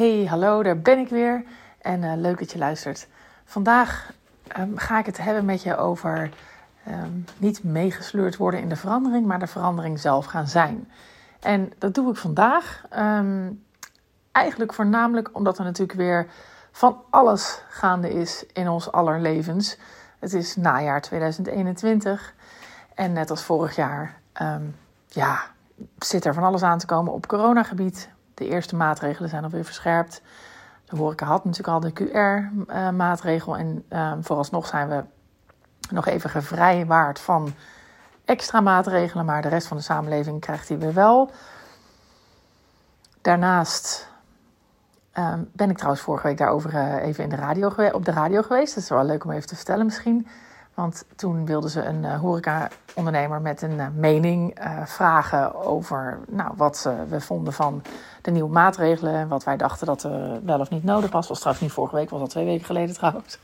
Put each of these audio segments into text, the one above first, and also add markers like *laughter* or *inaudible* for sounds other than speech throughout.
Hey, hallo, daar ben ik weer. En uh, leuk dat je luistert. Vandaag um, ga ik het hebben met je over um, niet meegesleurd worden in de verandering, maar de verandering zelf gaan zijn. En dat doe ik vandaag. Um, eigenlijk voornamelijk omdat er natuurlijk weer van alles gaande is in ons aller levens. Het is najaar 2021 en net als vorig jaar, ja, zit er van alles aan te komen op coronagebied. De eerste maatregelen zijn alweer verscherpt. De horeca had natuurlijk al de QR-maatregel. En uh, vooralsnog zijn we nog even gevrijwaard van extra maatregelen. Maar de rest van de samenleving krijgt die weer wel. Daarnaast uh, ben ik trouwens vorige week daarover uh, even in de radio op de radio geweest. Dat is wel leuk om even te vertellen misschien. Want toen wilden ze een uh, horeca-ondernemer met een uh, mening uh, vragen over nou, wat we vonden van de nieuwe maatregelen. En wat wij dachten dat er wel of niet nodig was. was trouwens niet vorige week, was al twee weken geleden trouwens.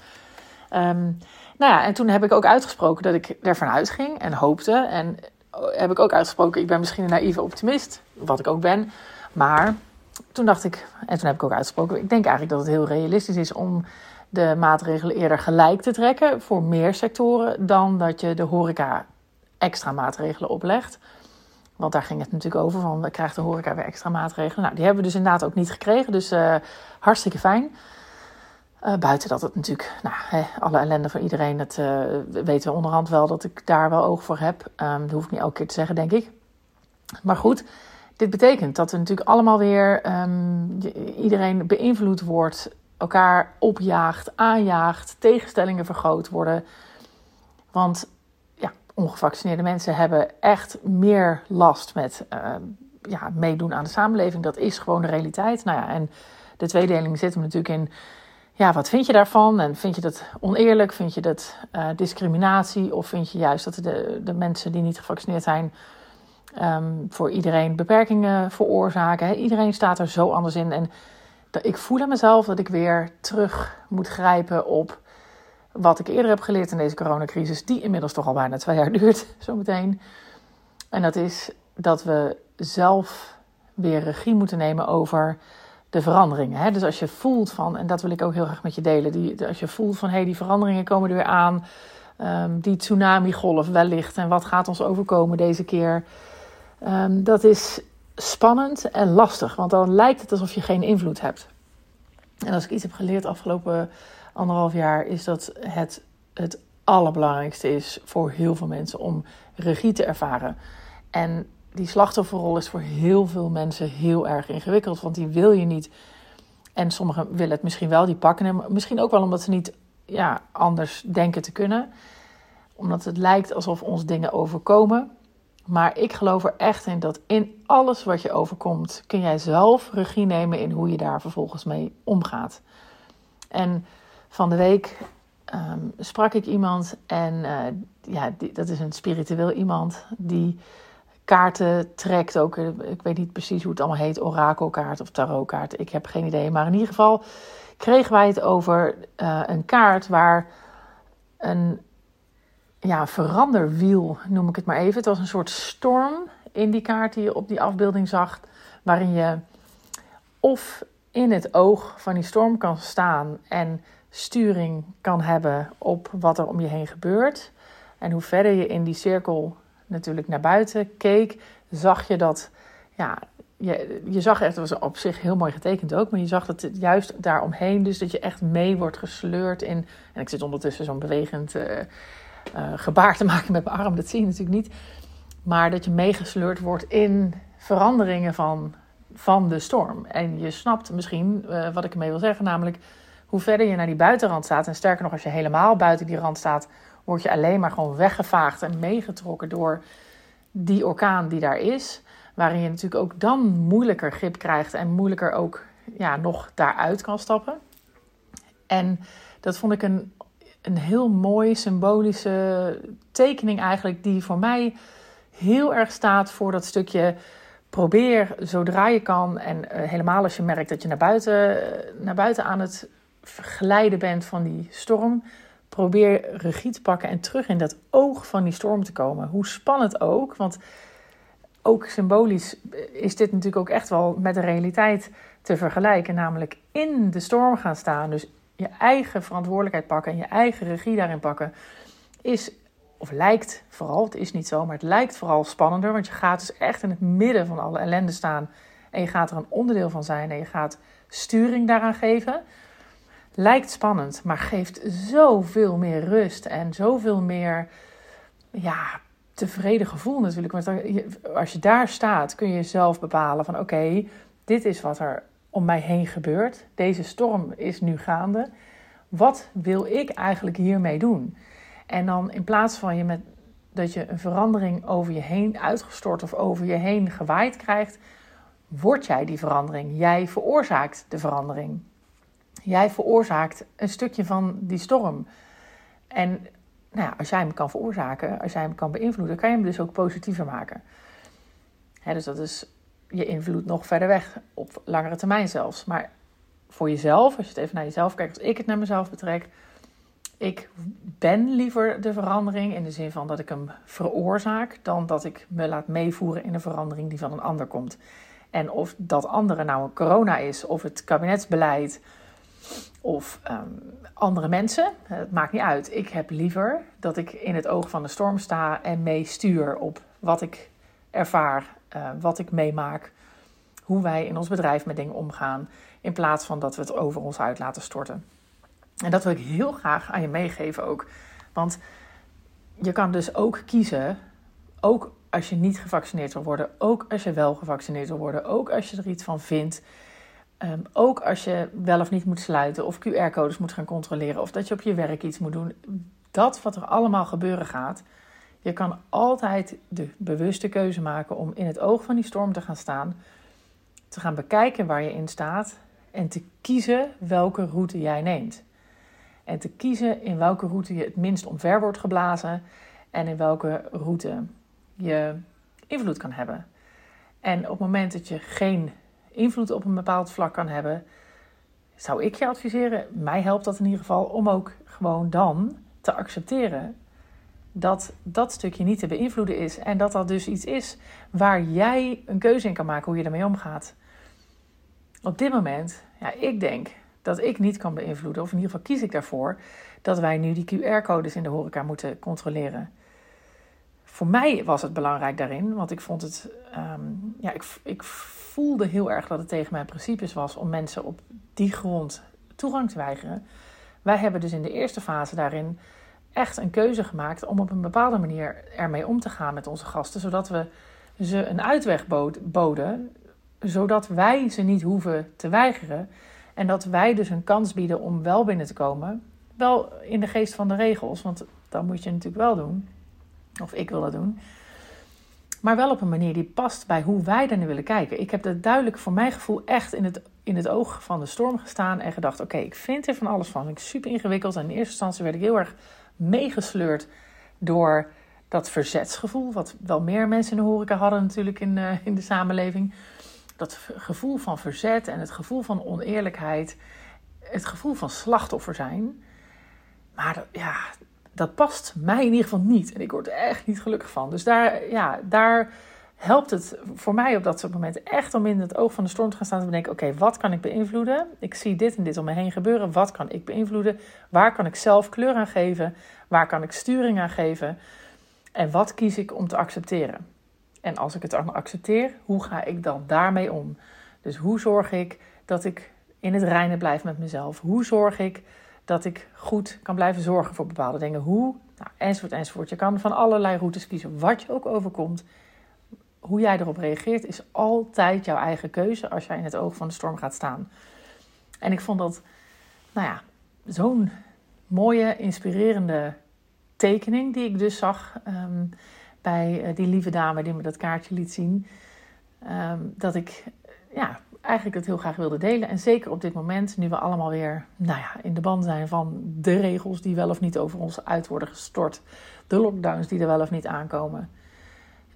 Um, nou ja, en toen heb ik ook uitgesproken dat ik ervan uitging en hoopte. En heb ik ook uitgesproken, ik ben misschien een naïeve optimist, wat ik ook ben. Maar toen dacht ik, en toen heb ik ook uitgesproken, ik denk eigenlijk dat het heel realistisch is om de maatregelen eerder gelijk te trekken voor meer sectoren dan dat je de horeca extra maatregelen oplegt. Want daar ging het natuurlijk over van, we krijgen de horeca weer extra maatregelen. Nou, die hebben we dus inderdaad ook niet gekregen, dus uh, hartstikke fijn. Uh, buiten dat het natuurlijk, nou, hè, alle ellende voor iedereen, dat uh, weten we onderhand wel dat ik daar wel oog voor heb. Um, dat hoef ik niet elke keer te zeggen, denk ik. Maar goed, dit betekent dat er natuurlijk allemaal weer um, iedereen beïnvloed wordt elkaar opjaagt, aanjaagt, tegenstellingen vergroot worden. Want ja, ongevaccineerde mensen hebben echt meer last met uh, ja, meedoen aan de samenleving. Dat is gewoon de realiteit. Nou ja, en de tweedeling zit hem natuurlijk in. Ja, wat vind je daarvan? En vind je dat oneerlijk? Vind je dat uh, discriminatie? Of vind je juist dat de, de mensen die niet gevaccineerd zijn um, voor iedereen beperkingen veroorzaken? Hè? Iedereen staat er zo anders in. En ik voel aan mezelf dat ik weer terug moet grijpen op wat ik eerder heb geleerd in deze coronacrisis, die inmiddels toch al bijna twee jaar *laughs* duurt, zometeen. En dat is dat we zelf weer regie moeten nemen over de veranderingen. Hè? Dus als je voelt van, en dat wil ik ook heel graag met je delen, die, als je voelt van hé, hey, die veranderingen komen er weer aan, um, die tsunami-golf wellicht, en wat gaat ons overkomen deze keer, um, dat is spannend en lastig. Want dan lijkt het alsof je geen invloed hebt. En als ik iets heb geleerd afgelopen anderhalf jaar, is dat het het allerbelangrijkste is voor heel veel mensen om regie te ervaren. En die slachtofferrol is voor heel veel mensen heel erg ingewikkeld, want die wil je niet. En sommigen willen het misschien wel, die pakken hem. Misschien ook wel omdat ze niet ja, anders denken te kunnen. Omdat het lijkt alsof ons dingen overkomen. Maar ik geloof er echt in dat in alles wat je overkomt, kun jij zelf regie nemen in hoe je daar vervolgens mee omgaat. En van de week um, sprak ik iemand en uh, ja, dat is een spiritueel iemand die kaarten trekt. Ook, eh, ik weet niet precies hoe het allemaal heet, orakelkaart of tarotkaart. Ik heb geen idee. Maar in ieder geval kregen wij het over uh, een kaart waar een ja, veranderwiel, noem ik het maar even. Het was een soort storm in die kaart die je op die afbeelding zag, waarin je of in het oog van die storm kan staan en sturing kan hebben op wat er om je heen gebeurt. En hoe verder je in die cirkel natuurlijk naar buiten keek, zag je dat, ja, je, je zag echt, het was op zich heel mooi getekend ook, maar je zag dat het juist daaromheen, dus dat je echt mee wordt gesleurd in, en ik zit ondertussen zo'n bewegend uh, uh, gebaar te *laughs* maken met mijn arm, dat zie je natuurlijk niet. Maar dat je meegesleurd wordt in veranderingen van, van de storm. En je snapt misschien uh, wat ik ermee wil zeggen, namelijk hoe verder je naar die buitenrand staat. En sterker nog, als je helemaal buiten die rand staat, word je alleen maar gewoon weggevaagd en meegetrokken door die orkaan die daar is. Waarin je natuurlijk ook dan moeilijker grip krijgt en moeilijker ook ja, nog daaruit kan stappen. En dat vond ik een een heel mooi symbolische tekening eigenlijk, die voor mij heel erg staat voor dat stukje probeer zodra je kan en uh, helemaal als je merkt dat je naar buiten, naar buiten aan het glijden bent van die storm, probeer regie te pakken en terug in dat oog van die storm te komen. Hoe spannend ook, want ook symbolisch is dit natuurlijk ook echt wel met de realiteit te vergelijken, namelijk in de storm gaan staan, dus je eigen verantwoordelijkheid pakken en je eigen regie daarin pakken, is, of lijkt vooral, het is niet zo, maar het lijkt vooral spannender, want je gaat dus echt in het midden van alle ellende staan en je gaat er een onderdeel van zijn en je gaat sturing daaraan geven. Lijkt spannend, maar geeft zoveel meer rust en zoveel meer ja, tevreden gevoel natuurlijk. Want als je daar staat, kun je zelf bepalen van oké, dit is wat er om mij heen gebeurt. Deze storm is nu gaande. Wat wil ik eigenlijk hiermee doen? En dan in plaats van je met, dat je een verandering over je heen uitgestort of over je heen gewaaid krijgt, word jij die verandering. Jij veroorzaakt de verandering. Jij veroorzaakt een stukje van die storm. En nou ja, als jij hem kan veroorzaken, als jij hem kan beïnvloeden, kan je hem dus ook positiever maken. dus dat is je invloed nog verder weg, op langere termijn zelfs. Maar voor jezelf, als je het even naar jezelf kijkt, als ik het naar mezelf betrek, ik ben liever de verandering in de zin van dat ik hem veroorzaak, dan dat ik me laat meevoeren in een verandering die van een ander komt. En of dat andere nou een corona is, of het kabinetsbeleid, of ehm, andere mensen, het maakt niet uit. Ik heb liever dat ik in het oog van de storm sta en meestuur op wat ik ervaar, uh, wat ik meemaak, hoe wij in ons bedrijf met dingen omgaan, in plaats van dat we het over ons uit laten storten. En dat wil ik heel graag aan je meegeven ook. Want je kan dus ook kiezen, ook als je niet gevaccineerd wil worden, ook als je wel gevaccineerd wil worden, ook als je er iets van vindt. Ehm, ook als je wel of niet moet sluiten of QR-codes moet gaan controleren of dat je op je werk iets moet doen. Dat wat er allemaal gebeuren gaat, je kan altijd de bewuste keuze maken om in het oog van die storm te gaan staan, te gaan bekijken waar je in staat en te kiezen welke route jij neemt. En te kiezen in welke route je het minst omver wordt geblazen en in welke route je invloed kan hebben. En op het moment dat je geen invloed op een bepaald vlak kan hebben, zou ik je adviseren, mij helpt dat in ieder geval, om ook gewoon dan te accepteren dat dat stukje niet te beïnvloeden is. En dat dat dus iets is waar jij een keuze in kan maken hoe je ermee omgaat. Op dit moment, ja, ik denk dat ik niet kan beïnvloeden, of in ieder geval kies ik daarvoor, dat wij nu die QR-codes in de horeca moeten controleren. Voor mij was het belangrijk daarin, want ik vond het, ehm, ja, ik, ik voelde heel erg dat het tegen mijn principes was om mensen op die grond toegang te weigeren. Wij hebben dus in de eerste fase daarin echt een keuze gemaakt om op een bepaalde manier ermee om te gaan met onze gasten, zodat we ze een uitweg boden, zodat wij ze niet hoeven te weigeren en dat wij dus een kans bieden om wel binnen te komen, wel in de geest van de regels, want dat moet je natuurlijk wel doen, of ik wil dat doen. Maar wel op een manier die past bij hoe wij er nu willen kijken. Ik heb er duidelijk voor mijn gevoel echt in het, in het oog van de storm gestaan en gedacht: oké, ik vind er van alles van. Ik super ingewikkeld. En in eerste instantie werd ik heel erg meegesleurd door dat verzetsgevoel. Wat wel meer mensen in de horeca hadden natuurlijk in, uh, in de samenleving. Dat gevoel van verzet en het gevoel van oneerlijkheid. Het gevoel van slachtoffer zijn. Maar ja, dat past mij in ieder geval niet. En ik word er echt niet gelukkig van. Dus daar, ja, daar helpt het voor mij op dat soort momenten echt om in het oog van de storm te gaan staan te bedenken: oké, wat kan ik beïnvloeden? Ik zie dit en dit om me heen gebeuren. Wat kan ik beïnvloeden? Waar kan ik zelf kleur aan geven? Waar kan ik sturing aan geven? En wat kies ik om te accepteren? En als ik het dan accepteer, hoe ga ik dan daarmee om? Dus hoe zorg ik dat ik in het reinen blijf met mezelf? Hoe zorg ik dat ik goed kan blijven zorgen voor bepaalde dingen. Hoe? Nou, enzovoort, enzovoort. Je kan van allerlei routes kiezen. Wat je ook overkomt, hoe jij erop reageert, is altijd jouw eigen keuze als jij in het oog van de storm gaat staan. En ik vond dat, nou ja, zo'n mooie, inspirerende tekening die ik dus zag ehm, bij eh, die lieve dame die me dat kaartje liet zien. Ehm, dat ik ja, eigenlijk het heel graag wilde delen. En zeker op dit moment, nu we allemaal weer nou ja, in de band zijn van de regels die wel of niet over ons uit worden gestort. De lockdowns die er wel of niet aankomen.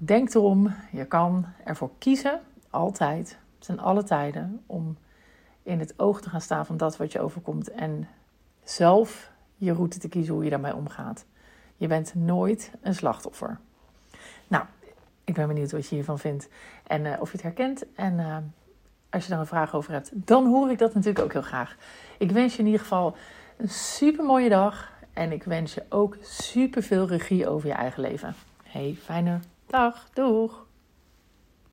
Denk erom, je kan ervoor kiezen, altijd, ten alle tijden, om in het oog te gaan staan van dat wat je overkomt. En zelf je route te kiezen hoe je daarmee omgaat. Je bent nooit een slachtoffer. Nou, ik ben benieuwd wat je hiervan vindt en uh, of je het herkent. En uh, als je daar een vraag over hebt, dan hoor ik dat natuurlijk ook heel graag. Ik wens je in ieder geval een super mooie dag. En ik wens je ook super veel regie over je eigen leven. Hey, fijne dag. Doeg!